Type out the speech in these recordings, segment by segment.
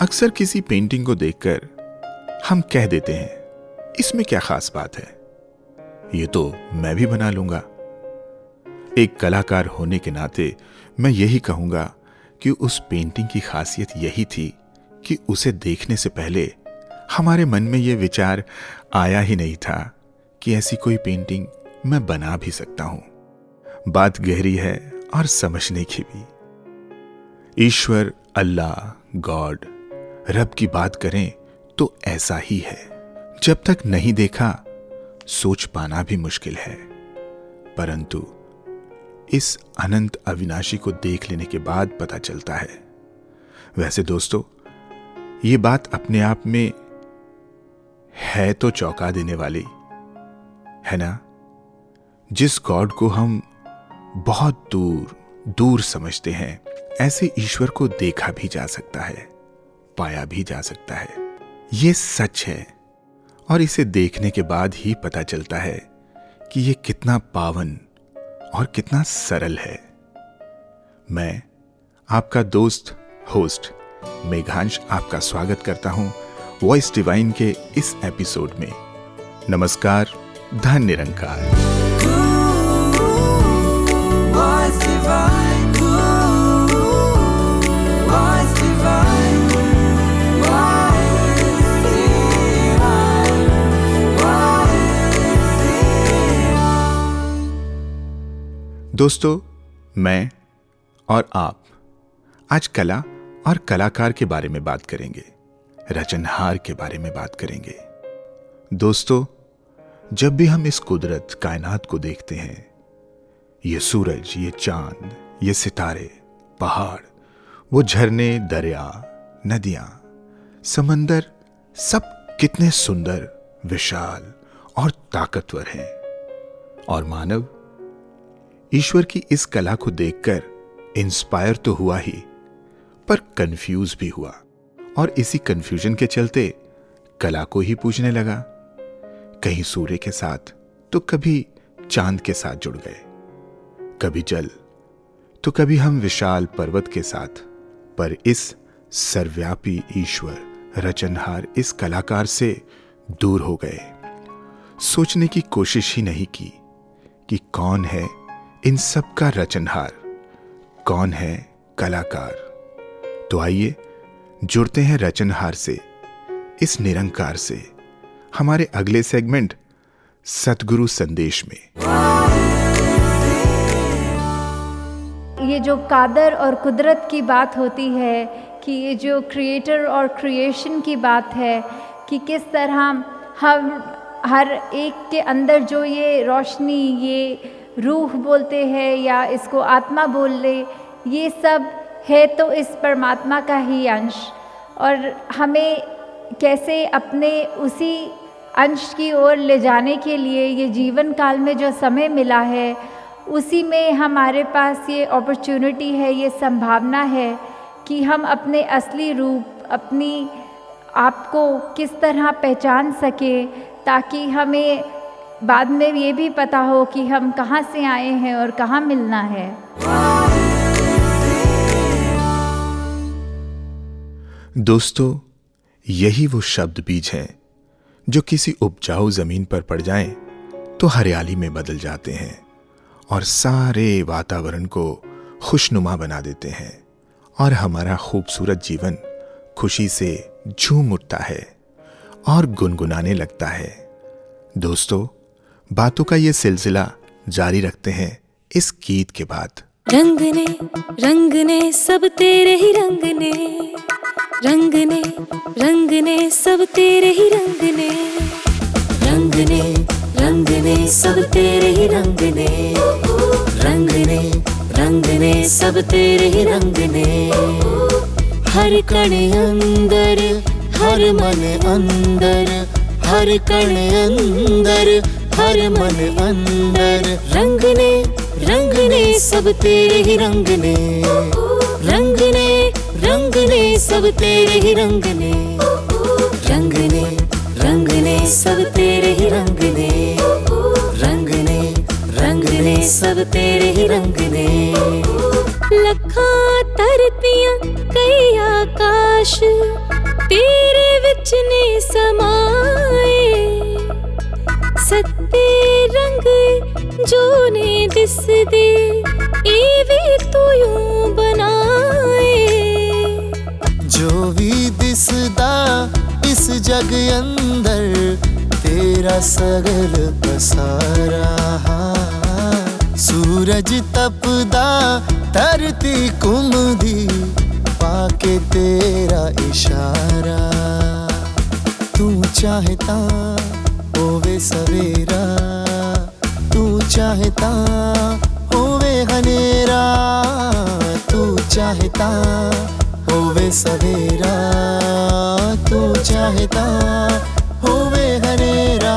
अक्सर किसी पेंटिंग को देखकर हम कह देते हैं, इसमें क्या खास बात है? ये तो मैं भी बना लूँगा। एक कलाकार होने के नाते मैं यही कहूँगा कि उस पेंटिंग की खासियत यही थी कि उसे देखने से पहले हमारे मन में यह विचार आया ही नहीं था कि ऐसी कोई पेंटिंग मैं बना भी सकता हूँ। बात गहरी है और समझने की भी। ईश्वर, अल्लाह, गॉड रब की बात करें तो ऐसा ही है। जब तक नहीं देखा, सोच पाना भी मुश्किल है। परंतु इस अनंत अविनाशी को देख लेने के बाद पता चलता है। वैसे दोस्तों, ये बात अपने आप में है तो चौंका देने वाली, है ना? जिस गॉड को हम बहुत दूर दूर समझते हैं, ऐसे ईश्वर को देखा भी जा सकता है। पाया भी जा सकता है। ये सच है। और इसे देखने के बाद ही पता चलता है कि ये कितना पावन और कितना सरल है। मैं आपका दोस्त, होस्ट, मेघांश आपका स्वागत करता हूँ वॉइस डिवाइन के इस एपिसोड में। नमस्कार धन निरंकार। दोस्तों, मैं और आप आज कला और कलाकार के बारे में बात करेंगे, रचनहार के बारे में बात करेंगे। दोस्तों, जब भी हम इस कुदरत कायनात को देखते हैं, ये सूरज, ये चाँद, ये सितारे, पहाड़, वो झरने, दरिया, नदियाँ, समंदर, सब कितने सुंदर, विशाल और ताकतवर हैं। और मानव ईश्वर की इस कला को देखकर इंस्पायर तो हुआ ही, पर कंफ्यूज भी हुआ और इसी कंफ्यूजन के चलते कला को ही पूजने लगा। कहीं सूर्य के साथ तो कभी चाँद के साथ जुड़ गए, कभी जल तो कभी हम विशाल पर्वत के साथ, पर इस सर्वव्यापी ईश्वर रचनहार इस कलाकार से दूर हो गए। सोचने की कोशिश ही नहीं की कि कौन है इन सब का रचनहार कौन है कलाकार? तो आइए जुड़ते हैं रचनहार से, इस निरंकार से, हमारे अगले सेगमेंट, सतगुरु संदेश में। ये जो कादर और कुदरत की बात होती है, कि ये जो क्रिएटर और क्रिएशन की बात है, कि किस तरह हम हर एक के अंदर जो ये रोशनी, ये रूह बोलते हैं या इसको आत्मा बोल ले, ये सब है तो इस परमात्मा का ही अंश। और हमें कैसे अपने उसी अंश की ओर ले जाने के लिए ये जीवन काल में जो समय मिला है, उसी में हमारे पास ये अपॉर्चुनिटी है, ये संभावना है कि हम अपने असली रूप, अपनी आप को किस तरह पहचान सके, ताकि हमें बाद में ये भी पता हो कि हम कहाँ से आए हैं और कहाँ मिलना है। दोस्तों, यही वो शब्द बीज हैं जो किसी उपजाऊ ज़मीन पर पड़ जाएँ तो हरियाली में बदल जाते हैं और सारे वातावरण को खुशनुमा बना देते हैं और हमारा खूबसूरत जीवन खुशी से झूम उठता है और गुनगुनाने लगता है। दोस्तों बातों का ये सिलसिला जारी रखते हैं इस गीत के बाद। रंग ने रंग ने सब तेरे ही रंग ने रंग ने सब तेरे ही रंग ने रंग ने सब तेरे ही रंग ने रंग ने सब तेरे ही रंग ने हर कण अंदर, हर मन अंदर, हर कण अंदर हर मन अंदर। रंग ने रंग ने सब तेरे ही रंग ने रंग ने रंग ने सब तेरे ही रंग ने रंग ने रंग ने सब तेरे ही रंग ने रंग ने रंग ने सब तेरे ही रंग ने लखा तरतियाँ, कई आकाश, तेरे विच ने समाए। सत्ते रंग जो ने दिस दे ए भी तू यूँ बनाए। जो भी दिसदा इस जग अंदर, तेरा सगल पसारा सूरज तपदा धरती कुमदी पाके तेरा इशारा। तू चाहता सवेरा तू चाहता होवे हनेरा तू चाहता होवे सवेरा तू चाहता होवे हनेरा।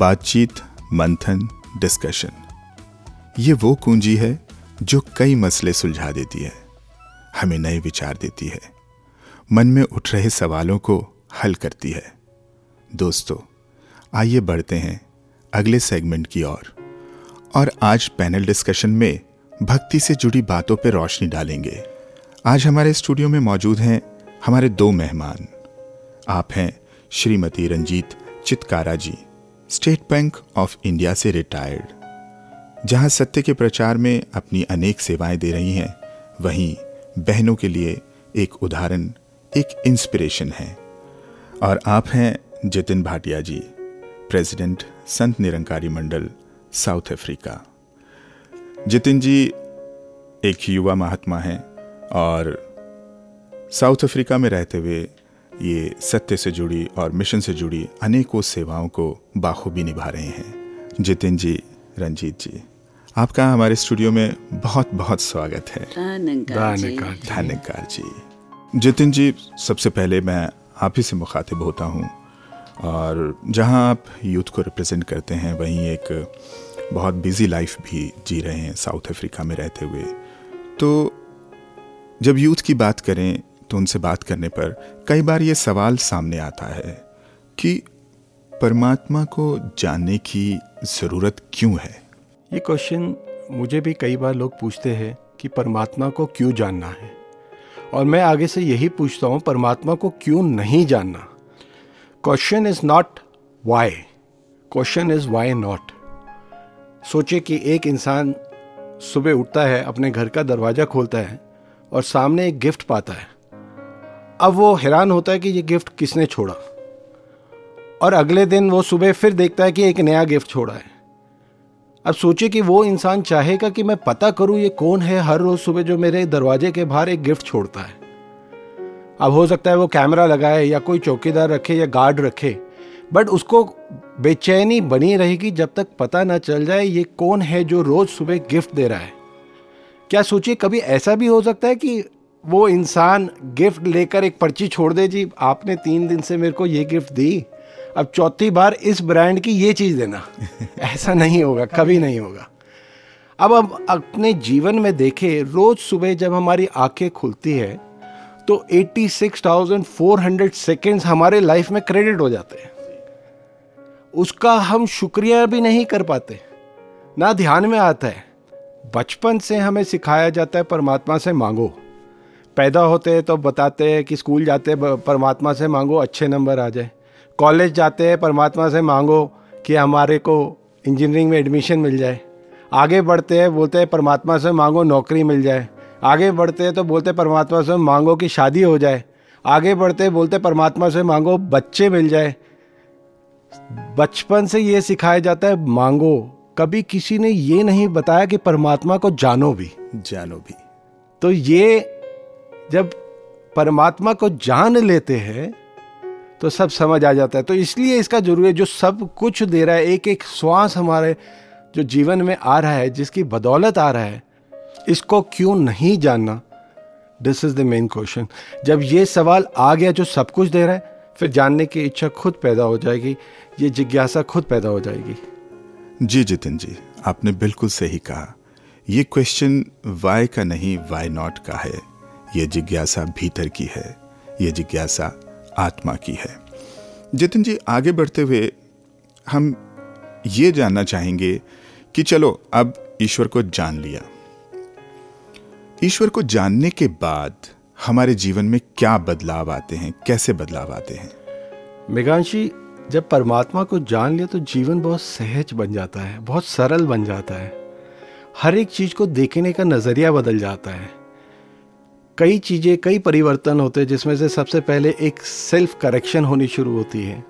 बातचीत, मंथन डिस्कशन ये वो कुंजी है जो कई मसले सुलझा देती है, हमें नए विचार देती है, मन में उठ रहे सवालों को हल करती है। दोस्तों, आइए बढ़ते हैं अगले सेगमेंट की ओर, और आज पैनल डिस्कशन में भक्ति से जुड़ी बातों पर रोशनी डालेंगे। आज हमारे स्टूडियो में मौजूद हैं हमारे दो मेहमान। आप हैं Shrimati Ranjit Chitkara ji. State Bank of India से रिटायर्ड। जहाँ सत्य के प्रचार में अपनी अनेक सेवाएँ दे रही हैं, वहीं बहनों के लिए एक उदाहरण, एक इंस्पिरेशन है। और आप हैं Jitin Bhatia ji president Sant Nirankari Mandal South Africa Jitin ji एक युवा महात्मा हैं और साउथ अफ्रीका में रहते हुए ये सत्य से जुड़ी और मिशन से जुड़ी अनेकों सेवाओं को बाखूबी निभा रहे हैं। जितिन जी रंजीत जी आपका हमारे स्टूडियो में बहुत बहुत स्वागत है। धन्यकार जी। जितिन जी सबसे पहले मैं आप ही से मुखातिब होता हूँ और जहाँ आप यूथ को रिप्रेजेंट करते हैं वहीं एक बहुत बिज़ी लाइफ भी जी रहे हैं साउथ अफ्रीका में रहते हुए। तो जब यूथ की बात करें तो उनसे बात करने पर कई बार ये सवाल सामने आता है कि परमात्मा को जानने की ज़रूरत क्यों है? ये क्वेश्चन मुझे भी कई बार लोग पूछते हैं कि परमात्मा को क्यों जानना है? और मैं आगे से यही पूछता हूँ, परमात्मा को क्यों नहीं जानना? Question is not why question is why not सोचे कि एक इंसान सुबह उठता है, अपने घर का दरवाज़ा खोलता है और सामने एक गिफ्ट पाता है। अब वो हैरान होता है कि ये गिफ्ट किसने छोड़ा। और अगले दिन वो सुबह फिर देखता है कि एक नया गिफ्ट छोड़ा है। अब सोचिए कि वो इंसान चाहेगा कि मैं पता करूँ ये कौन है हर रोज सुबह जो मेरे दरवाजे के बाहर एक गिफ्ट छोड़ता है। अब हो सकता है वो कैमरा लगाए या कोई चौकीदार रखे या गार्ड रखे, बट उसको बेचैनी बनी रहेगी जब तक पता ना चल जाए ये कौन है जो रोज सुबह गिफ्ट दे रहा है। क्या सोचिए, कभी ऐसा भी हो सकता है कि वो इंसान गिफ्ट लेकर एक पर्ची छोड़ दे जी आपने तीन दिन से मेरे को ये गिफ्ट दी अब चौथी बार इस ब्रांड की ये चीज़ देना। ऐसा नहीं होगा कभी नहीं होगा। अब हम अपने जीवन में देखें रोज सुबह जब हमारी आँखें खुलती है तो 86,400 सेकेंड्स हमारे लाइफ में क्रेडिट हो जाते हैं। उसका हम शुक्रिया भी नहीं कर पाते। ना ध्यान में आता है। बचपन से हमें सिखाया जाता है परमात्मा से मांगो। पैदा होते हैं तो बताते हैं कि स्कूल जाते हैं परमात्मा से मांगो अच्छे नंबर आ जाए। कॉलेज जाते हैं परमात्मा से मांगो कि हमारे को इंजीनियरिंग में एडमिशन मिल जाए। आगे बढ़ते हैं बोलते हैं परमात्मा से मांगो नौकरी मिल जाए। आगे बढ़ते हैं तो बोलते परमात्मा से मांगो कि शादी हो जाए। आगे बढ़ते बोलते परमात्मा से मांगो बच्चे मिल जाए। बचपन से ये सिखाया जाता है मांगो। कभी किसी ने ये नहीं बताया कि परमात्मा को जानो भी। जानो भी। तो ये जब परमात्मा को जान लेते हैं तो सब समझ आ जाता है। तो इसलिए इसका ज़रूरी है, जो सब कुछ दे रहा है एक एक श्वास हमारे जो जीवन में आ रहा है, जिसकी बदौलत आ रहा है, इसको क्यों नहीं जानना? This is the main question जब ये सवाल आ गया जो सब कुछ दे रहा है, फिर जानने की इच्छा खुद पैदा हो जाएगी, ये जिज्ञासा खुद पैदा हो जाएगी। जी, जितिन जी, आपने बिल्कुल सही कहा। ये क्वेश्चन वाई का नहीं वाई नॉट का है। ये जिज्ञासा भीतर की है, ये जिज्ञासा आत्मा की है। जितिन जी, आगे बढ़ते हुए हम ये जानना चाहेंगे कि चलो, अब ईश्वर को जान लिया। ईश्वर को जानने के बाद हमारे जीवन में क्या बदलाव आते हैं, कैसे बदलाव आते हैं? मेघांशी, जब परमात्मा को जान लिया तो जीवन बहुत सहज बन जाता है, बहुत सरल बन जाता है। हर एक चीज़ को देखने का नज़रिया बदल जाता है। कई चीज़ें कई परिवर्तन होते हैं जिसमें से सबसे पहले एक सेल्फ करेक्शन होनी शुरू होती है।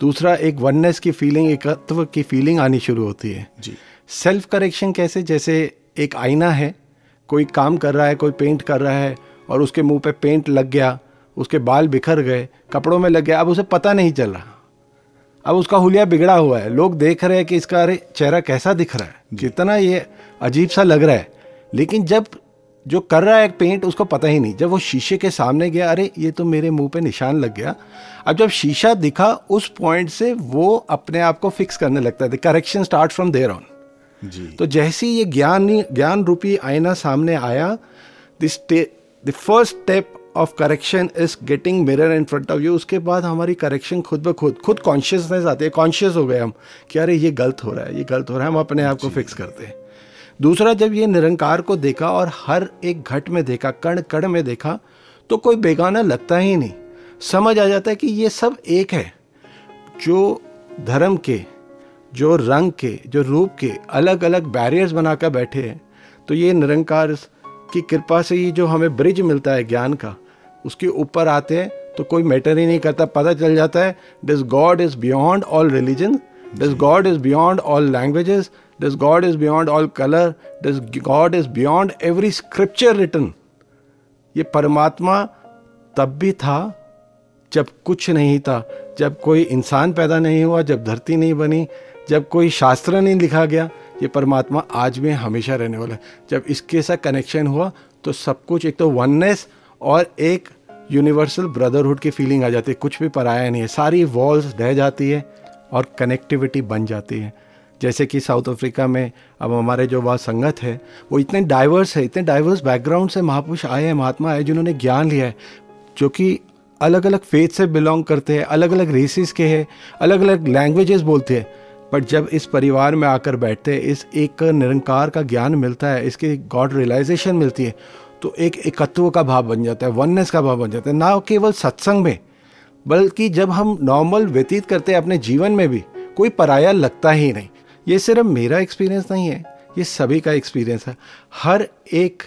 दूसरा एक वननेस की फीलिंग एकत्व की फीलिंग आनी शुरू होती है। जी। सेल्फ करेक्शन कैसे? जैसे एक आईना है कोई काम कर रहा है कोई पेंट कर रहा है और उसके मुँह पे पेंट लग गया उसके बाल बिखर गए कपड़ों में लग गया अब उसे पता नहीं चल रहा। अब उसका हुलिया बिगड़ा हुआ है। लोग देख रहे हैं कि इसका अरे चेहरा कैसा दिख रहा है? कितना ये अजीब सा लग रहा है। लेकिन जब जो कर रहा है एक पेंट उसको पता ही नहीं। जब वो शीशे के सामने गया अरे ये तो मेरे मुँह पे निशान लग गया। अब जब शीशा दिखा उस पॉइंट से वो अपने आप को फिक्स करने लगता है। Correction start from there on जी। तो जैसे ही ये ज्ञान ज्ञान रूपी आईना सामने आया this the first step of correction is getting mirror in front of you उसके बाद हमारी करेक्शन खुद ब खुद खुद कॉन्शियसनेस आती है। कॉन्शियस हो गए हम कि अरे ये गलत हो रहा है ये गलत हो रहा है। हम अपने आप को फिक्स करते हैं। दूसरा, जब ये निरंकार को देखा और हर एक घट में देखा, कण कण में देखा तो कोई बेगाना लगता ही नहीं। समझ आ जाता है कि ये सब एक है। जो धर्म के, जो रंग के, जो रूप के अलग अलग बैरियर्स बनाकर बैठे हैं तो ये निरंकार की कृपा से ही जो हमें ब्रिज मिलता है ज्ञान का, उसके ऊपर आते हैं तो कोई मैटर ही नहीं करता, पता चल जाता है this God is beyond all religion this God is beyond all languages this God is beyond all colour this God is beyond every scripture written ये परमात्मा तब भी था, जब कुछ नहीं था। जब कोई इंसान पैदा नहीं हुआ, जब धरती नहीं बनी, जब कोई शास्त्र नहीं लिखा गया, ये परमात्मा आज भी हमेशा रहने वाला है। जब इसके साथ कनेक्शन हुआ तो सब कुछ एक तो वननेस और एक यूनिवर्सल ब्रदरहुड की फीलिंग आ जाती है। कुछ भी पराया नहीं है। सारी वॉल्स ढह जाती है और कनेक्टिविटी बन जाती है। जैसे कि साउथ अफ्रीका में अब हमारे जो वहाँ संगत है, वो इतने डाइवर्स है, इतने डाइवर्स बैकग्राउंड से महापुरुष आए हैं, महात्मा आए जिन्होंने ज्ञान लिया है, जो कि अलग अलग फेथ से बिलोंग करते हैं अलग अलग रेसिस के हैं अलग अलग लैंग्वेजेस बोलते हैं। बट जब इस परिवार में आकर बैठते हैं, इस एक निरंकार का ज्ञान मिलता है, इसकी गॉड रियलाइजेशन मिलती है तो एक एकत्व का भाव बन जाता है वननेस का भाव बन जाता है। ना केवल सत्संग में, बल्कि जब हम नॉर्मल व्यतीत करते हैं अपने जीवन में भी, कोई पराया लगता ही नहीं। ये सिर्फ़ मेरा एक्सपीरियंस नहीं है, ये सभी का एक्सपीरियंस है। हर एक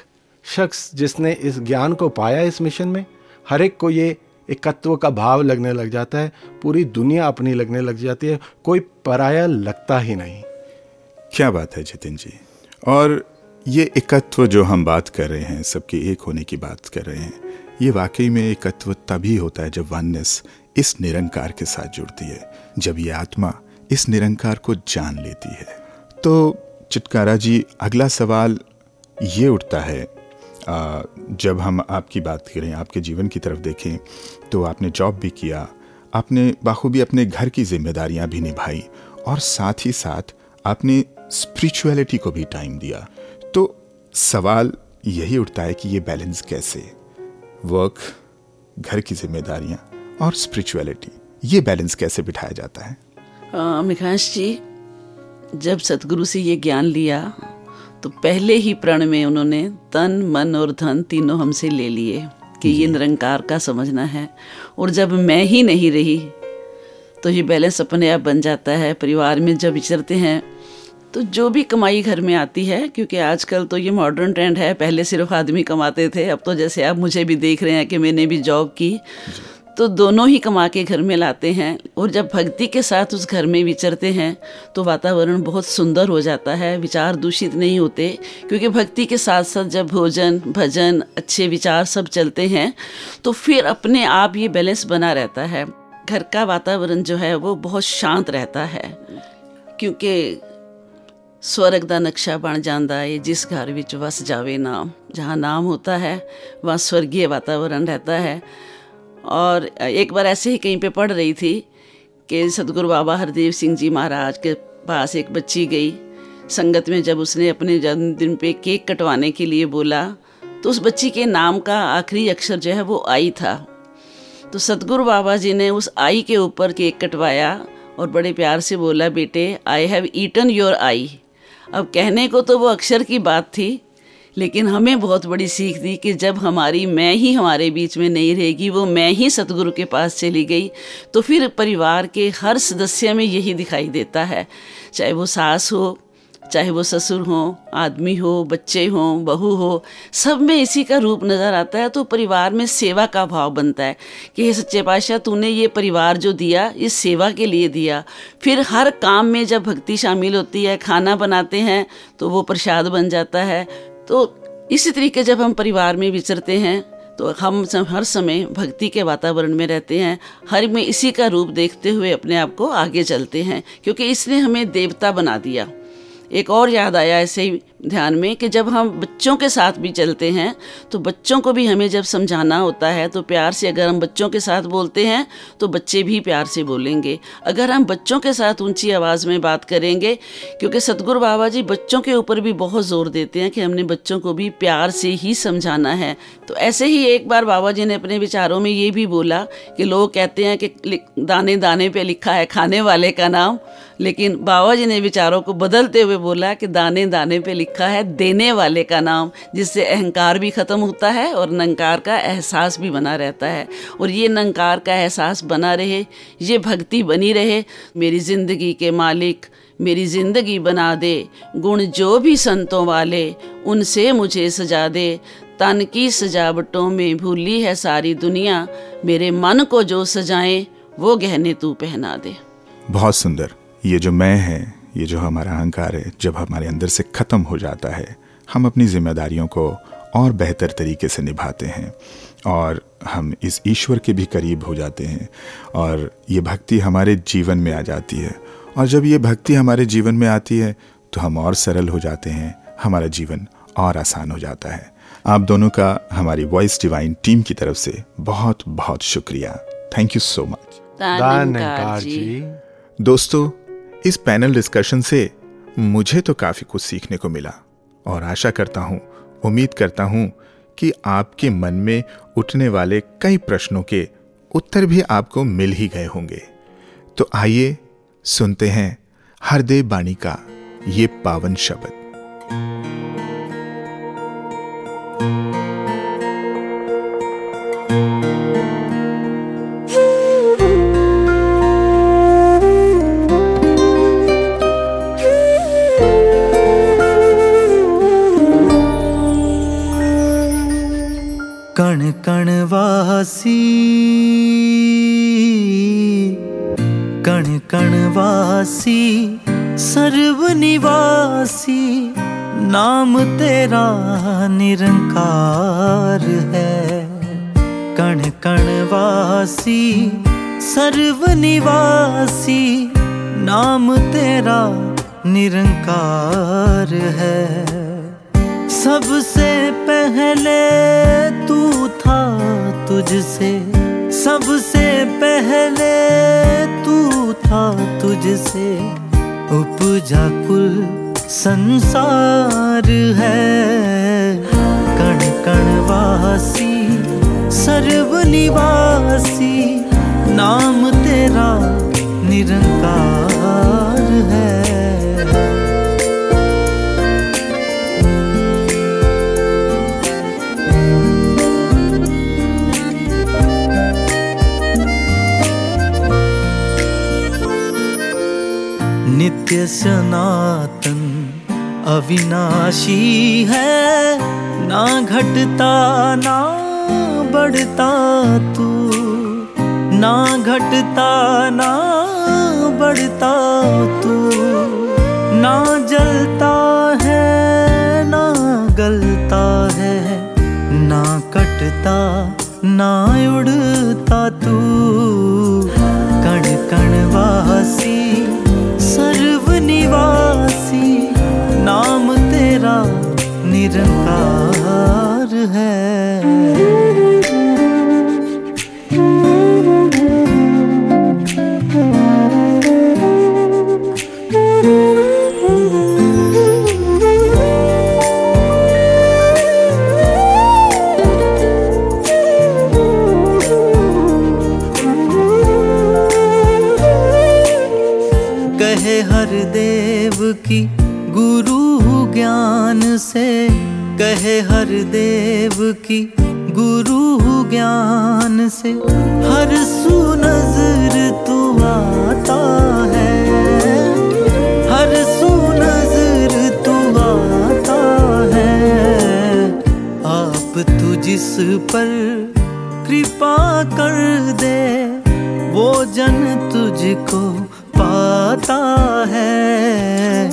शख्स जिसने इस ज्ञान को पाया इस मिशन में, हर एक को ये एकत्व का भाव लगने लग जाता है, पूरी दुनिया अपनी लगने लग जाती है, कोई पराया लगता ही नहीं। क्या बात है जितिन जी? और ये एकत्व जो हम बात कर रहे हैं, सबके एक होने की बात कर रहे हैं, ये वाकई में एकत्व तभी होता है जब वननेस इस निरंकार के साथ जुड़ती है, जब ये आत्मा इस निरंकार को जान लेती है। तो चिटकारा जी, अगला सवाल ये उठता है जब हम आपकी बात करें, आपके जीवन की तरफ़ देखें तो आपने जॉब भी किया, आपने बाखूबी अपने घर की जिम्मेदारियाँ भी निभाई, और साथ ही साथ आपने स्पिरिचुअलिटी को भी टाइम दिया। तो सवाल यही उठता है कि ये बैलेंस कैसे? वर्क घर की जिम्मेदारियाँ और स्पिरिचुअलिटी ये बैलेंस कैसे बिठाया जाता है? मिखांश जी जब सतगुरु से ये ज्ञान लिया तो पहले ही प्रण में उन्होंने तन मन और धन तीनों हमसे ले लिए कि ये निरंकार का समझना है। और जब मैं ही नहीं रही तो ये बैलेंस अपने आप बन जाता है परिवार में जब विचरते हैं तो जो भी कमाई घर में आती है क्योंकि आजकल तो ये मॉडर्न ट्रेंड है पहले सिर्फ़ आदमी कमाते थे अब तो जैसे आप मुझे भी देख रहे हैं कि मैंने भी जॉब की तो दोनों ही कमा के घर में लाते हैं और जब भक्ति के साथ उस घर में विचरते हैं तो वातावरण बहुत सुंदर हो जाता है, विचार दूषित नहीं होते, क्योंकि भक्ति के साथ साथ जब भोजन, भजन, अच्छे विचार सब चलते हैं तो फिर अपने आप ये बैलेंस बना रहता है। घर का वातावरण जो है, वो बहुत शांत रहता है, क्योंकि स्वर्ग का नक्शा बन जाता है, जिस घर ਵਿੱਚ वस जावे नाम, जहाँ नाम होता है, वहाँ स्वर्गीय वातावरण रहता है। और एक बार ऐसे ही कहीं पे पढ़ रही थी कि सदगुरु बाबा हरदेव सिंह जी महाराज के पास एक बच्ची गई। संगत में जब उसने अपने जन्मदिन पे केक कटवाने के लिए बोला तो उस बच्ची के नाम का आखिरी अक्षर जो है वो आई था। तो सतगुरु बाबा जी ने उस आई के ऊपर केक कटवाया और बड़े प्यार से बोला, बेटे I have eaten your eye. अब कहने को तो वो अक्षर की बात थी लेकिन हमें बहुत बड़ी सीख दी कि जब हमारी मैं ही हमारे बीच में नहीं रहेगी, वो मैं ही सतगुरु के पास चली गई तो फिर परिवार के हर सदस्य में यही दिखाई देता है। चाहे वो सास हो, चाहे वो ससुर हो, आदमी हो, बच्चे हों, बहू हो, सब में इसी का रूप नज़र आता है तो परिवार में सेवा का भाव बनता है कि हे सच्चे पातशाह, तूने ये परिवार जो दिया, इस सेवा के लिए दिया। फिर हर काम में जब भक्ति शामिल होती है, खाना बनाते हैं तो वो प्रसाद बन जाता है। तो इसी तरीके जब हम परिवार में विचरते हैं तो हम हर समय भक्ति के वातावरण में रहते हैं। हर में इसी का रूप देखते हुए अपने आप को आगे चलते हैं, क्योंकि इसने हमें देवता बना दिया। एक और याद आया, ऐसे ही ध्यान में कि जब हम बच्चों के साथ भी चलते हैं तो बच्चों को भी हमें जब समझाना होता है तो प्यार से अगर हम बच्चों के साथ बोलते हैं तो बच्चे भी प्यार से बोलेंगे। अगर हम बच्चों के साथ ऊँची आवाज़ में बात करेंगे, क्योंकि सतगुरु बाबा जी बच्चों के ऊपर भी बहुत ज़ोर देते हैं कि हमने बच्चों को भी प्यार से ही समझाना है। तो ऐसे ही एक बार बाबा जी ने अपने विचारों में ये भी बोला कि लोग कहते हैं कि दाने दाने पे लिखा है, खाने वाले का नाम। लेकिन बाबा जी ने विचारों को बदलते हुए बोला कि दाने दाने पे लिखा है देने वाले का नाम, जिससे अहंकार भी ख़त्म होता है और नंकार का एहसास भी बना रहता है। और ये नंकार का एहसास बना रहे, ये भक्ति बनी रहे, मेरी ज़िंदगी के मालिक, मेरी ज़िंदगी बना दे, गुण जो भी संतों वाले, उनसे मुझे सजा दे। तन की सजावटों में भूली है सारी दुनिया, मेरे मन को जो सजाएँ, वो गहने तू पहना दे। बहुत सुंदर। ये जो मैं है ये जो हमारा अहंकार है जब हमारे अंदर से ख़त्म हो जाता है हम अपनी जिम्मेदारियों को और बेहतर तरीके से निभाते हैं और हम इस ईश्वर के भी करीब हो जाते हैं और ये भक्ति हमारे जीवन में आ जाती है। और जब ये भक्ति हमारे जीवन में आती है तो हम और सरल हो जाते हैं हमारा जीवन और आसान हो जाता है। आप दोनों का हमारी वॉइस डिवाइन टीम की तरफ़ से बहुत बहुत शुक्रिया। Thank you so much. जी। दोस्तों इस पैनल डिस्कशन से मुझे तो काफ़ी कुछ सीखने को मिला और आशा करता हूँ, उम्मीद करता हूँ कि आपके मन में उठने वाले कई प्रश्नों के उत्तर भी आपको मिल ही गए होंगे। तो आइए सुनते हैं हरदेव बाणी का ये पावन शब्द। वासी कण कण वासी सर्वनिवासी, नाम तेरा निरंकार है। कण कण वासी सर्वनिवासी, नाम तेरा निरंकार है। सबसे पहले तू था तुझसे, सबसे पहले तू था तुझसे। उपजा कुल संसार है। कण कण वासी, सर्वनिवासी, नाम तेरा निरंकार है। नित्य सनातन अविनाशी है, ना घटता, ना बढ़ता तू। ना घटता, ना बढ़ता तू। ना जलता है, ना गलता है, ना कटता, ना उड़ता तू। कण कण वासी हर देव की गुरु ज्ञान से। कहे हर देव की गुरु ज्ञान से। हर सुनजर तू आता है। हर सुनजर तू आता है। आप तू जिस पर कृपा कर दे, वो जन तुझको पाता है।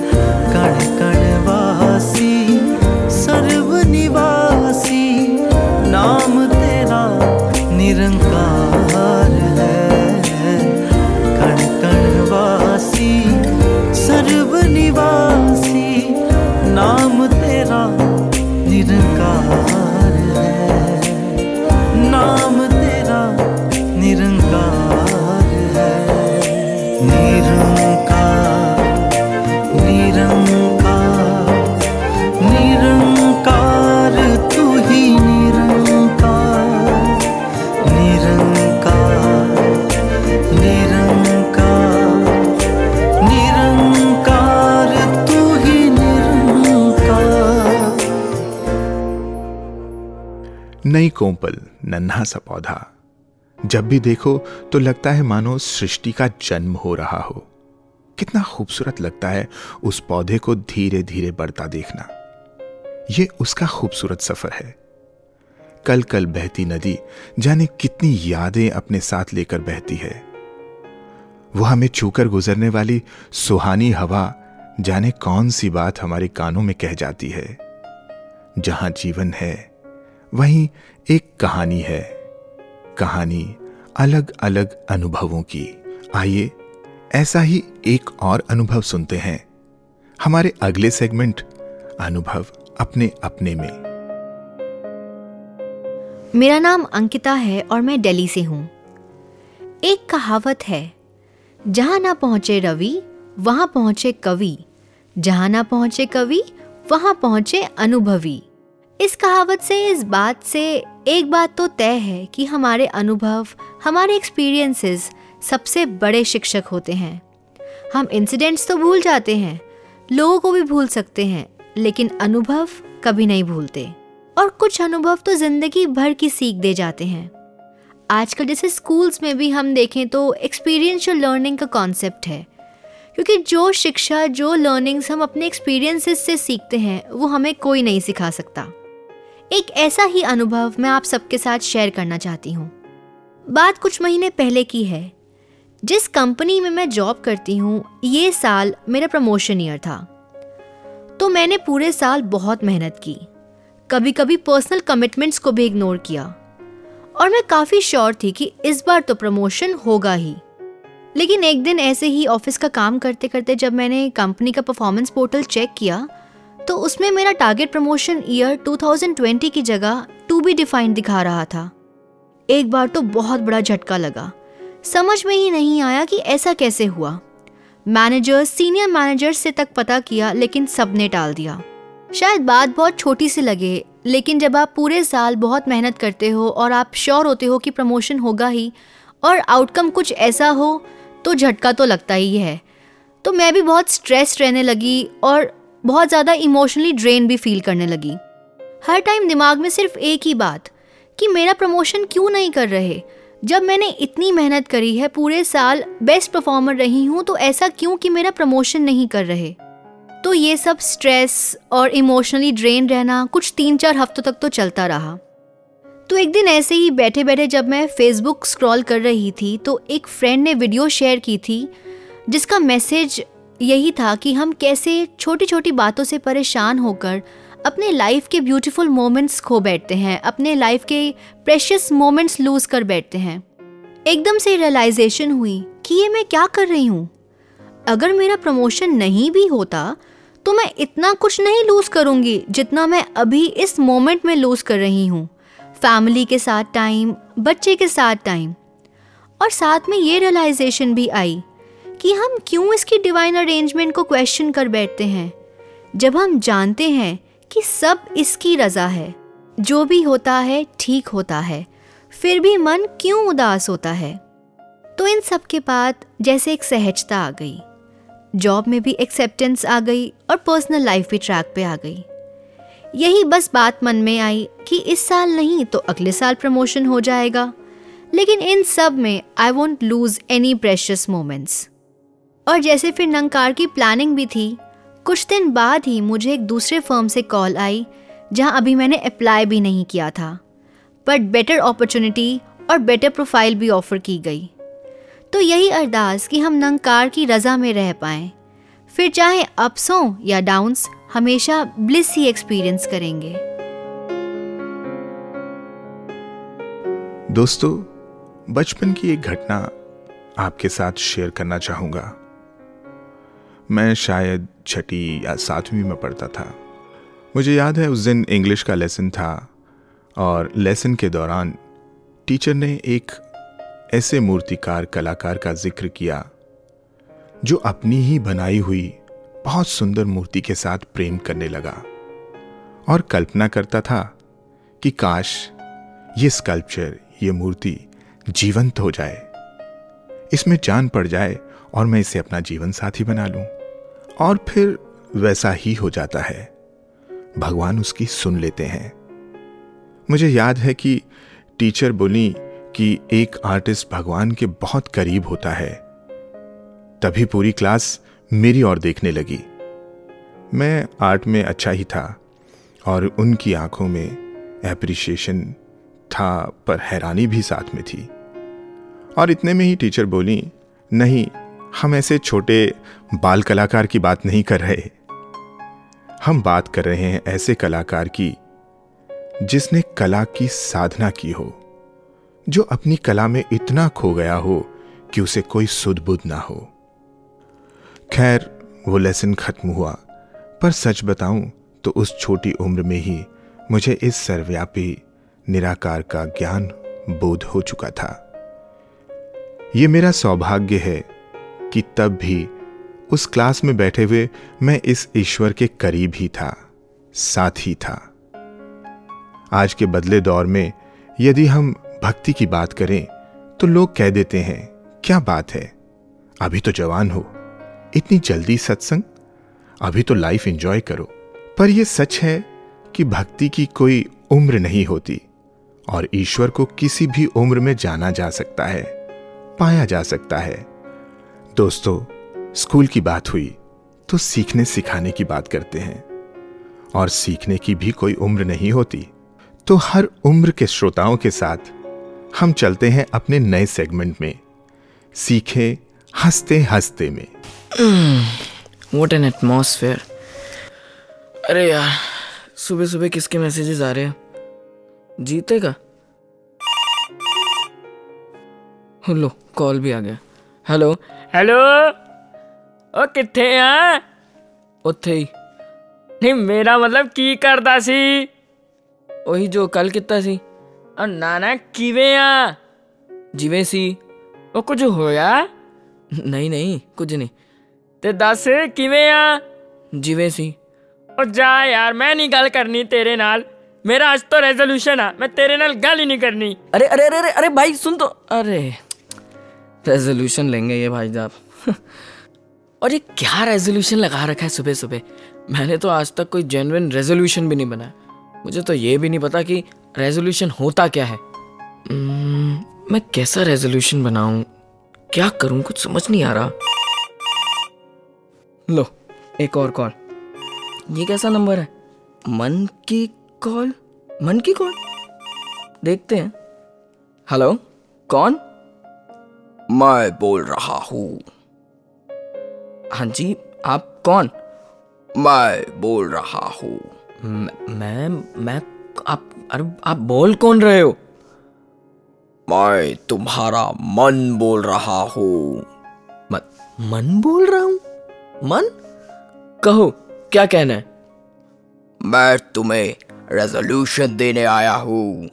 नई कोंपल, नन्हा सा पौधा। जब भी देखो तो लगता है मानो सृष्टि का जन्म हो रहा हो। कितना खूबसूरत लगता है उस पौधे को धीरे धीरे बढ़ता देखना। यह उसका खूबसूरत सफ़र है। कल कल बहती नदी, जाने कितनी यादें अपने साथ लेकर बहती है। वो हमें छूकर गुजरने वाली सुहानी हवा, जाने कौन सी बात हमारे कानों में कह जाती है। जहाँ जीवन है वहीं एक कहानी है। कहानी अलग अलग अनुभवों की। आइए ऐसा ही एक और अनुभव सुनते हैं। हमारे अगले सेगमेंट अनुभव अपने अपने में। मेरा नाम अंकिता है और मैं दिल्ली से हूँ। एक कहावत है, जहाँ ना पहुँचे रवि, वहाँ पहुँचे कवि। जहाँ ना पहुँचे कवि, वहाँ पहुँचे अनुभवी। इस कहावत से, इस बात से एक बात तो तय है कि हमारे अनुभव, हमारे एक्सपीरियंसेस सबसे बड़े शिक्षक होते हैं। हम इंसिडेंट्स तो भूल जाते हैं, लोगों को भी भूल सकते हैं, लेकिन अनुभव कभी नहीं भूलते। और कुछ अनुभव तो ज़िंदगी भर की सीख दे जाते हैं। आजकल जैसे स्कूल्स में भी हम देखें तो एक्सपीरियंशियल लर्निंग का कॉन्सेप्ट है। क्योंकि जो शिक्षा, जो लर्निंग्स हम अपने एक्सपीरियंसेस से सीखते हैं, वो हमें कोई नहीं सिखा सकता। एक ऐसा ही अनुभव मैं आप सबके साथ शेयर करना चाहती हूँ। बात कुछ महीने पहले की है। जिस कंपनी में मैं जॉब करती हूँ, ये साल मेरा प्रमोशन ईयर था। तो मैंने पूरे साल बहुत मेहनत की। कभी कभी पर्सनल कमिटमेंट्स को भी इग्नोर किया। और मैं काफ़ी श्योर थी कि इस बार तो प्रमोशन होगा ही। लेकिन एक दिन ऐसे ही ऑफ़िस का काम करते करते जब मैंने कंपनी का परफॉर्मेंस पोर्टल चेक किया तो उसमें मेरा टारगेट प्रमोशन ईयर 2020 की जगह टू बी डिफाइंड दिखा रहा था। एक बार तो बहुत बड़ा झटका लगा। समझ में ही नहीं आया कि ऐसा कैसे हुआ। मैनेजर सीनियर मैनेजर से तक पता किया, लेकिन सबने टाल दिया। शायद बात बहुत छोटी सी लगे, लेकिन जब आप पूरे साल बहुत मेहनत करते हो और आप श्योर होते हो कि प्रमोशन होगा ही, और आउटकम कुछ ऐसा हो तो झटका तो लगता ही है। तो मैं भी बहुत स्ट्रेस रहने लगी और बहुत ज़्यादा इमोशनली ड्रेन भी फील करने लगी। हर टाइम दिमाग में सिर्फ़ एक ही बात, कि मेरा प्रमोशन क्यों नहीं कर रहे? जब मैंने इतनी मेहनत करी है, पूरे साल बेस्ट परफॉर्मर रही हूँ तो ऐसा क्यों कि मेरा प्रमोशन नहीं कर रहे? तो ये सब स्ट्रेस और इमोशनली ड्रेन रहना कुछ तीन चार हफ्तों तक तो चलता रहा। तो एक दिन ऐसे ही बैठे बैठे जब मैं फेसबुक स्क्रॉल कर रही थी तो एक फ्रेंड ने वीडियो शेयर की थी, जिसका मैसेज यही था कि हम कैसे छोटी छोटी बातों से परेशान होकर अपने लाइफ के ब्यूटीफुल मोमेंट्स खो बैठते हैं, अपने लाइफ के प्रेशियस मोमेंट्स लूज कर बैठते हैं। एकदम से रियलाइजेशन हुई कि ये मैं क्या कर रही हूँ। अगर मेरा प्रमोशन नहीं भी होता तो मैं इतना कुछ नहीं लूज करूँगी जितना मैं अभी इस मोमेंट में लूज कर रही हूँ। फैमिली के साथ टाइम बच्चे के साथ टाइम और साथ में ये रियलाइजेशन भी आई कि हम क्यों इसकी डिवाइन अरेंजमेंट को क्वेश्चन कर बैठते हैं? जब हम जानते हैं कि सब इसकी रजा है, जो भी होता है, ठीक होता है, फिर भी मन क्यों उदास होता है? तो इन सब के बाद जैसे एक सहजता आ गई। जॉब में भी एक्सेप्टेंस आ गई और पर्सनल लाइफ भी ट्रैक पे आ गई। यही बस बात मन में आई कि इस साल नहीं तो अगले साल प्रमोशन हो जाएगा। लेकिन इन सब में I won't lose any precious moments और जैसे फिर नंकार की प्लानिंग भी थी, कुछ दिन बाद ही मुझे एक दूसरे फर्म से कॉल आई, जहाँ अभी मैंने अप्लाई भी नहीं किया था। बट बेटर अपॉर्चुनिटी और बेटर प्रोफ़ाइल भी ऑफ़र की गई। तो यही अरदास कि हम नंकार की रज़ा में रह पाएँ। फिर चाहे अप्स हों या डाउन्स हमेशा ब्लिस ही एक्सपीरियंस करेंगे। दोस्तों, बचपन की एक घटना आपके साथ शेयर करना चाहूँगा। मैं शायद छठी या सातवीं में पढ़ता था। मुझे याद है उस दिन इंग्लिश का लेसन था और लेसन के दौरान टीचर ने एक ऐसे मूर्तिकार कलाकार का ज़िक्र किया, जो अपनी ही बनाई हुई बहुत सुंदर मूर्ति के साथ प्रेम करने लगा और कल्पना करता था कि काश ये स्कल्पचर, ये मूर्ति जीवंत हो जाए। इसमें जान पड़ जाए और मैं इसे अपना जीवन साथी बना लूँ। और फिर वैसा ही हो जाता है। भगवान उसकी सुन लेते हैं। मुझे याद है कि टीचर बोली कि एक आर्टिस्ट भगवान के बहुत करीब होता है। तभी पूरी क्लास मेरी ओर देखने लगी। मैं आर्ट में अच्छा ही था और उनकी आँखों में एप्रिशिएशन था, पर हैरानी भी साथ में थी। और इतने में ही टीचर बोली, नहीं हम ऐसे छोटे बाल कलाकार की बात नहीं कर रहे। हम बात कर रहे हैं ऐसे कलाकार की, जिसने कला की साधना की हो, जो अपनी कला में इतना खो गया हो कि उसे कोई सुदबुद ना हो। खैर, वो लेसन खत्म हुआ, पर सच बताऊँ तो उस छोटी उम्र में ही मुझे इस सर्वव्यापी, निराकार का ज्ञान बोध हो चुका था। ये मेरा सौभाग्य है कि तब भी उस क्लास में बैठे हुए मैं इस ईश्वर के करीब ही था, साथ ही था। आज के बदले दौर में यदि हम भक्ति की बात करें तो लोग कह देते हैं, क्या बात है? अभी तो जवान हो। इतनी जल्दी सत्संग? अभी तो लाइफ एंजॉय करो। पर यह सच है कि भक्ति की कोई उम्र नहीं होती, और ईश्वर को किसी भी उम्र में जाना जा सकता है, पाया जा सकता है। दोस्तों, स्कूल की बात हुई तो सीखने सिखाने की बात करते हैं। और सीखने की भी कोई उम्र नहीं होती तो हर उम्र के श्रोताओं के साथ हम चलते हैं अपने नए सेगमेंट में, सीखे हँसते हँसते में। वॉट एन एटमॉस्फेयर अरे यार सुबह सुबह किसके मैसेजेस आ रहे हैं? जीते का लो कॉल भी आ गया। ਹੈਲੋ ਹੈਲੋ ਉਹ ਕਿੱਥੇ ਆ ਉੱਥੇ ਹੀ ਨਹੀਂ ਮੇਰਾ ਮਤਲਬ ਕੀ ਕਰਦਾ ਸੀ ਉਹੀ ਜੋ ਕੱਲ ਕੀਤਾ ਸੀ ਆ ਨਾ ਨਾ ਕਿਵੇਂ ਆ ਜਿਵੇਂ ਸੀ ਉਹ ਕੁਝ ਹੋਇਆ ਨਹੀਂ ਨਹੀਂ ਕੁਝ ਨਹੀਂ ਤੇ ਦੱਸ ਕਿਵੇਂ ਆ ਜਿਵੇਂ ਸੀ ਉਹ ਜਾ ਯਾਰ ਮੈਂ ਨਹੀਂ ਗੱਲ ਕਰਨੀ ਤੇਰੇ ਨਾਲ मेरा आज तो रेजोल्यूशन है मैं तेरे नाल गल ही नहीं करनी अरे अरे अरे अरे अरे भाई सुन तो अरे रेजोल्यूशन लेंगे ये भाई साहब और ये क्या रेजोल्यूशन लगा रखा है सुबह सुबह? मैंने तो आज तक कोई जेनुइन रेजोल्यूशन भी नहीं बनाया। मुझे तो ये भी नहीं पता कि रेजोल्यूशन होता क्या है। Hmm, मैं कैसा रेजोल्यूशन बनाऊँ? क्या करूँ? कुछ समझ नहीं आ रहा। लो एक और कॉल ये कैसा नंबर है? मन की कॉल मन की कॉल देखते हैं। हेलो कौन? मैं बोल रहा हूँ। हाँ जी आप कौन? मैं बोल रहा हूँ। मैं मैं आप अरे आप बोल कौन रहे हो? मैं तुम्हारा मन बोल रहा हूँ। मन, मन बोल रहा हूँ? मन? कहो क्या कहना है? मैं तुम्हें रेजोल्यूशन देने आया हूँ।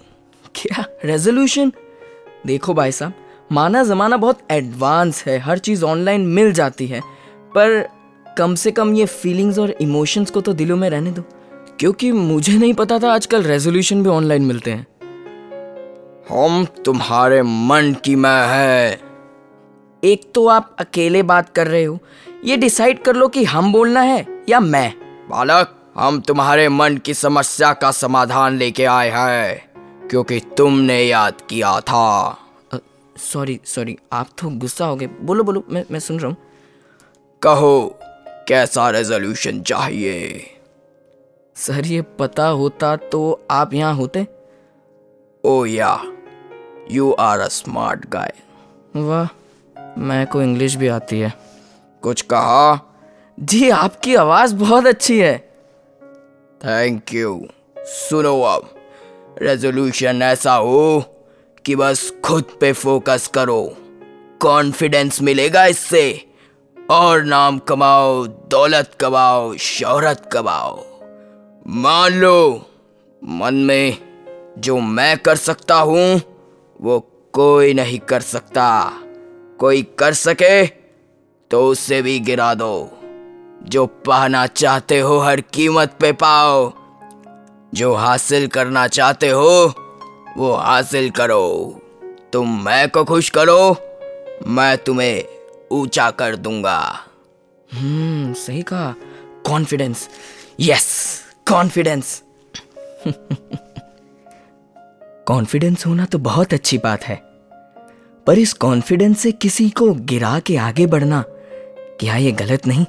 क्या? रेजोल्यूशन देखो भाई साहब माना ज़माना बहुत एडवांस है, हर चीज़ ऑनलाइन मिल जाती है, पर कम से कम ये फीलिंग्स और इमोशंस को तो दिलों में रहने दो, क्योंकि मुझे नहीं पता था आजकल रेजोल्यूशन भी ऑनलाइन मिलते हैं। हम तुम्हारे मन की मैं है। एक तो आप अकेले बात कर रहे हो, ये डिसाइड कर लो कि हम बोलना है या मैं। बालक, हम तुम्हारे मन की समस्या का समाधान लेके आए हैं, क्योंकि तुमने याद किया था। सॉरी सॉरी आप तो गुस्सा हो गए। बोलो बोलो मैं मैं सुन रहा हूँ। कहो कैसा रेजोल्यूशन चाहिए? सर ये पता होता तो आप यहाँ होते। ओ yeah you are a smart guy वाह मैं को इंग्लिश भी आती है। कुछ कहा? जी आपकी आवाज़ बहुत अच्छी है। थैंक यू सुनो अब। रेजोल्यूशन ऐसा हो कि बस खुद पे फोकस करो। कॉन्फिडेंस मिलेगा इससे। और नाम कमाओ, दौलत कमाओ, शोहरत कमाओ। मान लो, मन में जो मैं कर सकता हूँ, वो कोई नहीं कर सकता। कोई कर सके तो उसे भी गिरा दो। जो पाना चाहते हो, हर कीमत पे पाओ। जो हासिल करना चाहते हो वो हासिल करो। तुम मैं को खुश करो। मैं तुम्हें ऊँचा कर दूँगा। हम्म सही कहा। कॉन्फिडेंस यस कॉन्फिडेंस कॉन्फिडेंस होना तो बहुत अच्छी बात है। पर इस कॉन्फिडेंस से किसी को गिरा के आगे बढ़ना, क्या ये गलत नहीं?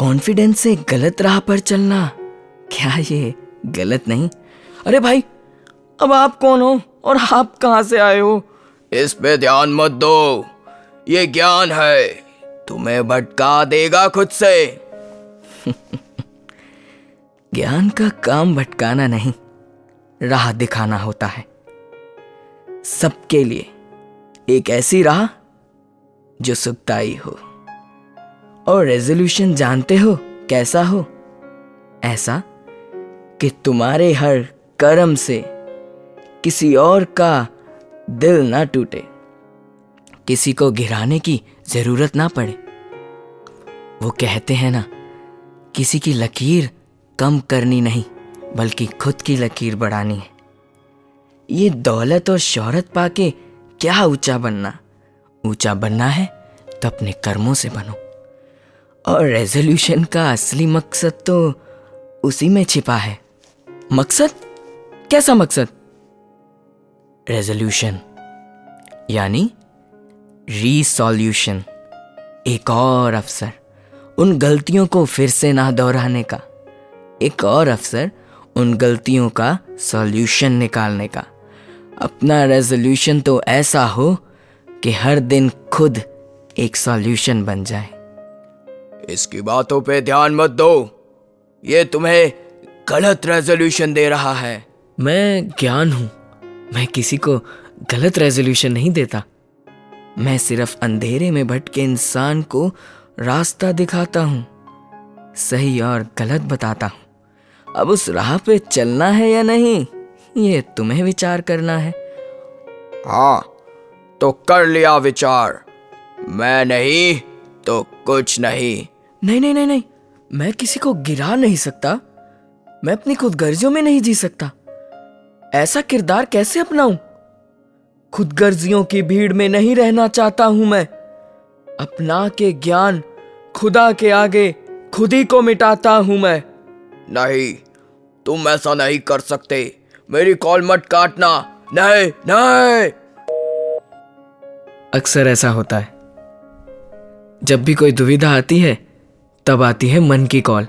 कॉन्फिडेंस से गलत राह पर चलना, क्या ये गलत नहीं? अरे भाई अब आप कौन हो और आप कहाँ से आए हो? इस पे ध्यान मत दो। ये ज्ञान है। तुम्हें भटका देगा खुद से। ज्ञान का काम भटकाना नहीं राह दिखाना होता है। सबके लिए एक ऐसी राह जो सुखदाई हो। और रेजोल्यूशन जानते हो कैसा हो? ऐसा कि तुम्हारे हर कर्म से किसी और का दिल ना टूटे। किसी को गिराने की ज़रूरत ना पड़े। वो कहते हैं ना, किसी की लकीर कम करनी नहीं, बल्कि खुद की लकीर बढ़ानी है। ये दौलत और शोहरत पाके क्या ऊँचा बनना? ऊँचा बनना है तो अपने कर्मों से बनो। और रेजोल्यूशन का असली मकसद तो उसी में छिपा है। मकसद? कैसा मकसद? रेजोल्यूशन यानी रीसॉल्यूशन। एक और अवसर उन गलतियों को फिर से ना दोहराने का। एक और अवसर उन गलतियों का सॉल्यूशन निकालने का। अपना रेजोल्यूशन तो ऐसा हो कि हर दिन खुद एक सॉल्यूशन बन जाए। इसकी बातों पे ध्यान मत दो। ये तुम्हें गलत रेजोल्यूशन दे रहा है। मैं ज्ञान हूँ। मैं किसी को गलत रेजोल्यूशन नहीं देता। मैं सिर्फ़ अंधेरे में भटके इंसान को रास्ता दिखाता हूँ सही और गलत बताता हूँ। अब उस राह पे चलना है या नहीं ये तुम्हें विचार करना है। हाँ तो कर लिया विचार। मैं नहीं तो कुछ नहीं। नहीं नहीं नहीं नहीं मैं किसी को गिरा नहीं सकता। मैं अपनी खुद गर्जियों में नहीं जी सकता। ऐसा किरदार कैसे अपनाऊं? खुद गर्जियों की भीड़ में नहीं रहना चाहता हूँ मैं। अपना के ज्ञान खुदा के आगे खुद ही को मिटाता हूँ मैं। नहीं तुम ऐसा नहीं कर सकते। मेरी कॉल मत काटना। नहीं नहीं। अक्सर ऐसा होता है। जब भी कोई दुविधा आती है तब आती है मन की कॉल।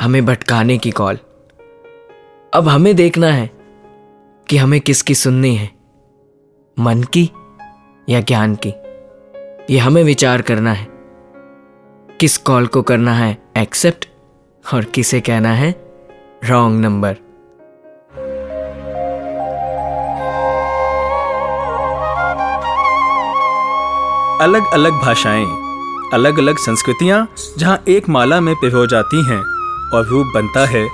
हमें भटकाने की कॉल। अब हमें देखना है कि हमें किसकी सुननी है। मन की या ज्ञान की? ये हमें विचार करना है। किस कॉल को करना है एक्सेप्ट और किसे कहना है रॉन्ग नंबर? अलग अलग भाषाएँ अलग अलग संस्कृतियाँ जहाँ एक माला में पिरो जाती हैं और रूप बनता है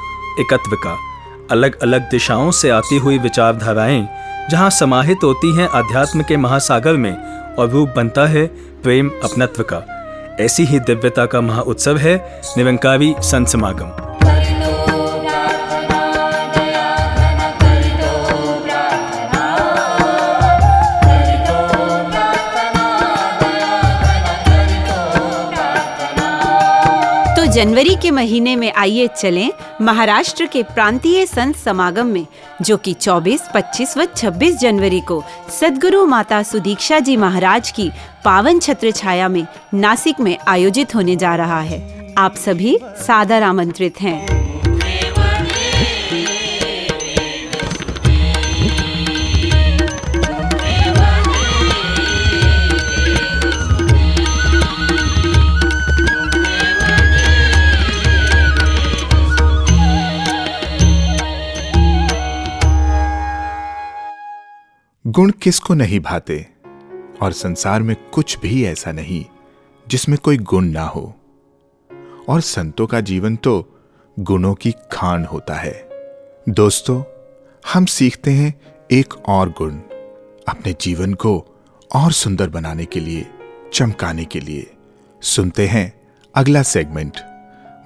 एकत्व का। अलग अलग दिशाओं से आती हुई विचारधाराएँ, जहाँ समाहित होती हैं अध्यात्म के महासागर में, और रूप बनता है प्रेम अपनत्व का। ऐसी ही दिव्यता का महा उत्सव है निरंकारी संत समागम। जनवरी के महीने में आइए चलें महाराष्ट्र के प्रांतीय संत समागम में जो कि 24, 25 व 26 जनवरी को सदगुरु माता सुदीक्षा जी महाराज की पावन छत्र छाया में नासिक में आयोजित होने जा रहा है। आप सभी सादर आमंत्रित हैं। गुण किसको नहीं भाते? और संसार में कुछ भी ऐसा नहीं, जिसमें कोई गुण ना हो। और संतों का जीवन तो गुणों की खान होता है। दोस्तों, हम सीखते हैं एक और गुण, अपने जीवन को और सुंदर बनाने के लिए, चमकाने के लिए। सुनते हैं अगला सेगमेंट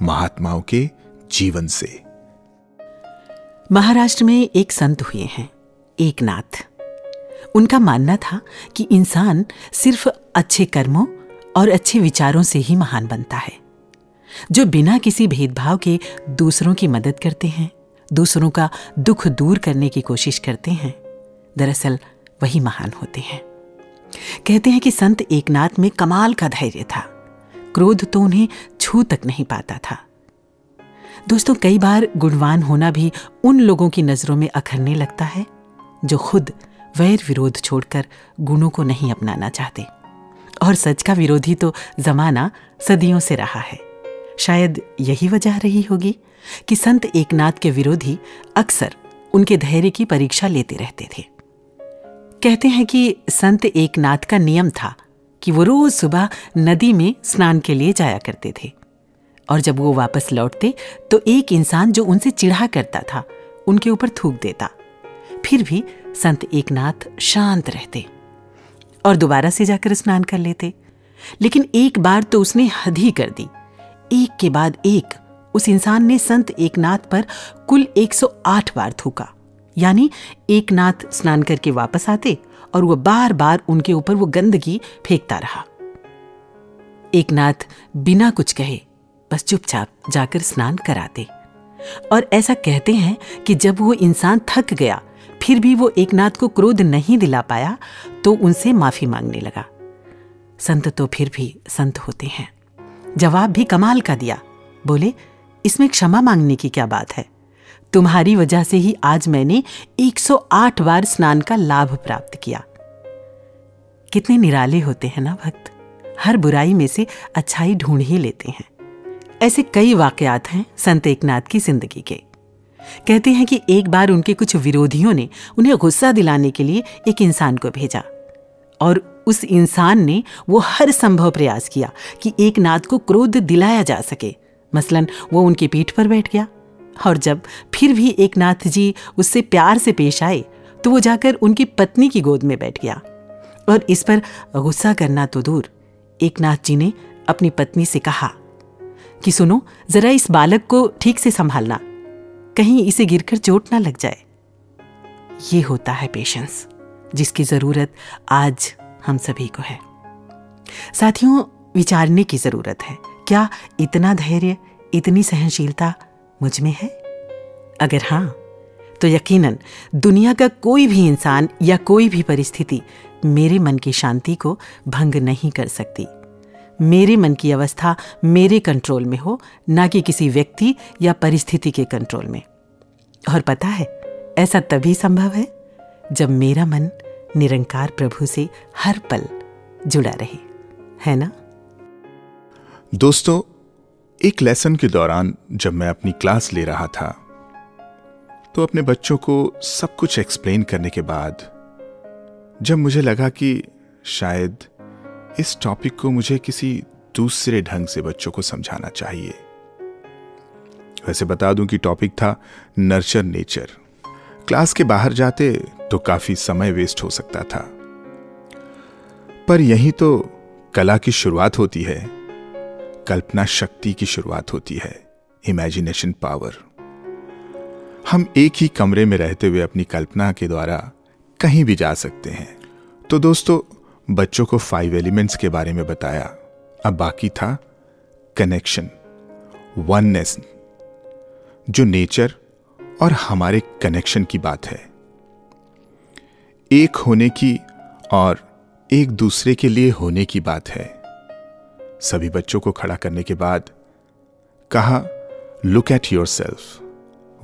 महात्माओं के जीवन से। महाराष्ट्र में एक संत हुए हैं, एक नाथ। उनका मानना था कि इंसान सिर्फ़ अच्छे कर्मों और अच्छे विचारों से ही महान बनता है। जो बिना किसी भेदभाव के दूसरों की मदद करते हैं, दूसरों का दुख दूर करने की कोशिश करते हैं, दरअसल वही महान होते हैं। कहते हैं कि संत एकनाथ में कमाल का धैर्य था। क्रोध तो उन्हें छू तक नहीं पाता था। दोस्तों, कई बार गुणवान होना भी उन लोगों की नज़रों में अखरने लगता है जो खुद वैर विरोध छोड़कर गुणों को नहीं अपनाना चाहते। और सच का विरोधी तो जमाना सदियों से रहा है। शायद यही वजह रही होगी कि संत एकनाथ के विरोधी अक्सर उनके धैर्य की परीक्षा लेते रहते थे। कहते हैं कि संत एकनाथ का नियम था कि वो रोज सुबह नदी में स्नान के लिए जाया करते थे। और जब वो वापस लौटते तो एक इंसान जो उनसे चिढ़ा करता था, उनके ऊपर थूक देता। फिर भी संत एकनाथ शांत रहते और दोबारा से जाकर स्नान कर लेते। लेकिन एक बार तो उसने हद ही कर दी। एक के बाद एक उस इंसान ने संत एकनाथ पर कुल 108 बार थूका। यानी एकनाथ स्नान करके वापस आते और वह बार बार उनके ऊपर वो गंदगी फेंकता रहा। एकनाथ बिना कुछ कहे बस चुपचाप जाकर स्नान कराते। और ऐसा कहते हैं कि जब वो इंसान थक गया फिर भी वो एकनाथ को क्रोध नहीं दिला पाया तो उनसे माफ़ी मांगने लगा। संत तो फिर भी संत होते हैं। जवाब भी कमाल का दिया। बोले, इसमें क्षमा मांगने की क्या बात है? तुम्हारी वजह से ही आज मैंने 108 बार स्नान का लाभ प्राप्त किया। कितने निराले होते हैं ना भक्त। हर बुराई में से अच्छाई ढूंढ ही लेते हैं। ऐसे कई वाकयात हैं संत एकनाथ की ज़िंदगी के। कहते हैं कि एक बार उनके कुछ विरोधियों ने उन्हें गुस्सा दिलाने के लिए एक इंसान को भेजा। और उस इंसान ने वो हर संभव प्रयास किया कि एक नाथ को क्रोध दिलाया जा सके। मसलन, वो उनकी पीठ पर बैठ गया। और जब फिर भी एक नाथ जी उससे प्यार से पेश आए तो वो जाकर उनकी पत्नी की गोद में बैठ गया। और इस पर गुस्सा करना तो दूर, एक नाथ जी ने अपनी पत्नी से कहा कि सुनो, जरा इस बालक को ठीक से संभालना। कहीं इसे गिरकर चोट ना लग जाए। ये होता है पेशेंस जिसकी ज़रूरत आज हम सभी को है। साथियों, विचारने की ज़रूरत है, क्या इतना धैर्य, इतनी सहनशीलता मुझमें है? अगर हाँ तो यकीनन दुनिया का कोई भी इंसान या कोई भी परिस्थिति मेरे मन की शांति को भंग नहीं कर सकती। मेरे मन की अवस्था मेरे कंट्रोल में हो, ना कि किसी व्यक्ति या परिस्थिति के कंट्रोल में। और पता है, ऐसा तभी संभव है, जब मेरा मन निरंकार प्रभु से हर पल जुड़ा रहे। है ना? दोस्तों, एक लेसन के दौरान जब मैं अपनी क्लास ले रहा था तो अपने बच्चों को सब कुछ एक्सप्लेन करने के बाद जब मुझे लगा कि शायद इस टॉपिक को मुझे किसी दूसरे ढंग से बच्चों को समझाना चाहिए। वैसे बता दूँ कि टॉपिक था नर्चर नेचर क्लास के बाहर जाते तो काफ़ी समय वेस्ट हो सकता था। पर यही तो कला की शुरुआत होती है। कल्पना शक्ति की शुरुआत होती है। इमेजिनेशन पावर हम एक ही कमरे में रहते हुए अपनी कल्पना के द्वारा कहीं भी जा सकते हैं। तो दोस्तों बच्चों को फाइव एलिमेंट्स के बारे में बताया। अब बाकी था कनेक्शन वननेस जो नेचर और हमारे कनेक्शन की बात है। एक होने की और एक दूसरे के लिए होने की बात है। सभी बच्चों को खड़ा करने के बाद कहा look at yourself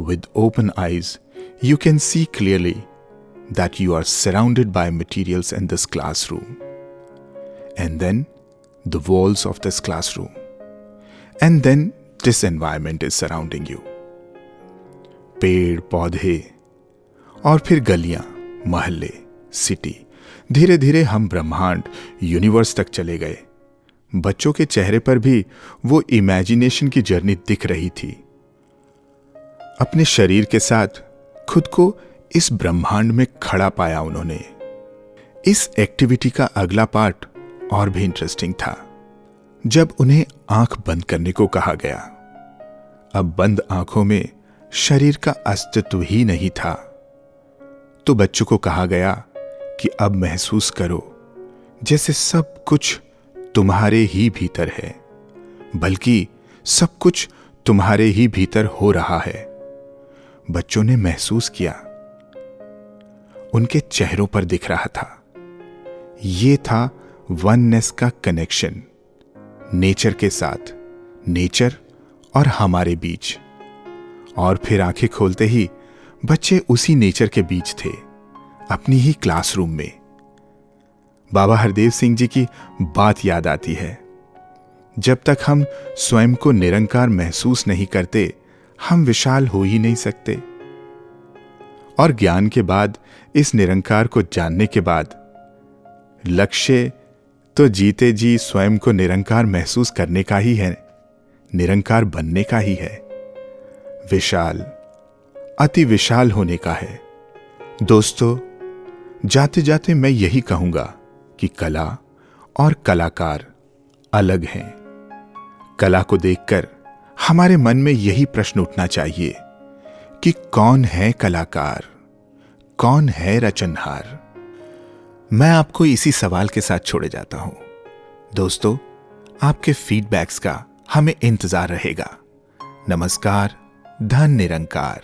with open eyes you can see clearly that you are surrounded by materials in this classroom and then the walls of this classroom and then this environment is surrounding you पेड़, पौधे और फिर गलियाँ, महल्ले city धीरे धीरे हम ब्रह्मांड universe तक चले गए। बच्चों के चेहरे पर भी वो इमेजिनेशन की जर्नी दिख रही थी। अपने शरीर के साथ खुद को इस ब्रह्मांड में खड़ा पाया उन्होंने। इस एक्टिविटी का अगला पार्ट और भी इंटरेस्टिंग था, जब उन्हें आँख बंद करने को कहा गया। अब बंद आँखों में शरीर का अस्तित्व ही नहीं था। तो बच्चों को कहा गया कि अब महसूस करो, जैसे सब कुछ तुम्हारे ही भीतर है, बल्कि सब कुछ तुम्हारे ही भीतर हो रहा है। बच्चों ने महसूस किया उनके चेहरों पर दिख रहा था। यह था वननेस का कनेक्शन नेचर के साथ। नेचर और हमारे बीच। और फिर आँखें खोलते ही बच्चे उसी नेचर के बीच थे, अपनी ही क्लासरूम में। बाबा हरदेव सिंह जी की बात याद आती है। जब तक हम स्वयं को निरंकार महसूस नहीं करते, हम विशाल हो ही नहीं सकते। और ज्ञान के बाद, इस निरंकार को जानने के बाद। लक्ष्य तो जीते जी स्वयं को निरंकार महसूस करने का ही है, निरंकार बनने का ही है। विशाल, अति विशाल होने का है। दोस्तों जाते जाते मैं यही कहूँगा कि कला और कलाकार अलग हैं। कला को देखकर हमारे मन में यही प्रश्न उठना चाहिए। कि कौन है कलाकार, कौन है रचनहार? मैं आपको इसी सवाल के साथ छोड़े जाता हूँ। दोस्तों, आपके फीडबैक्स का हमें इंतज़ार रहेगा। नमस्कार, धन निरंकार।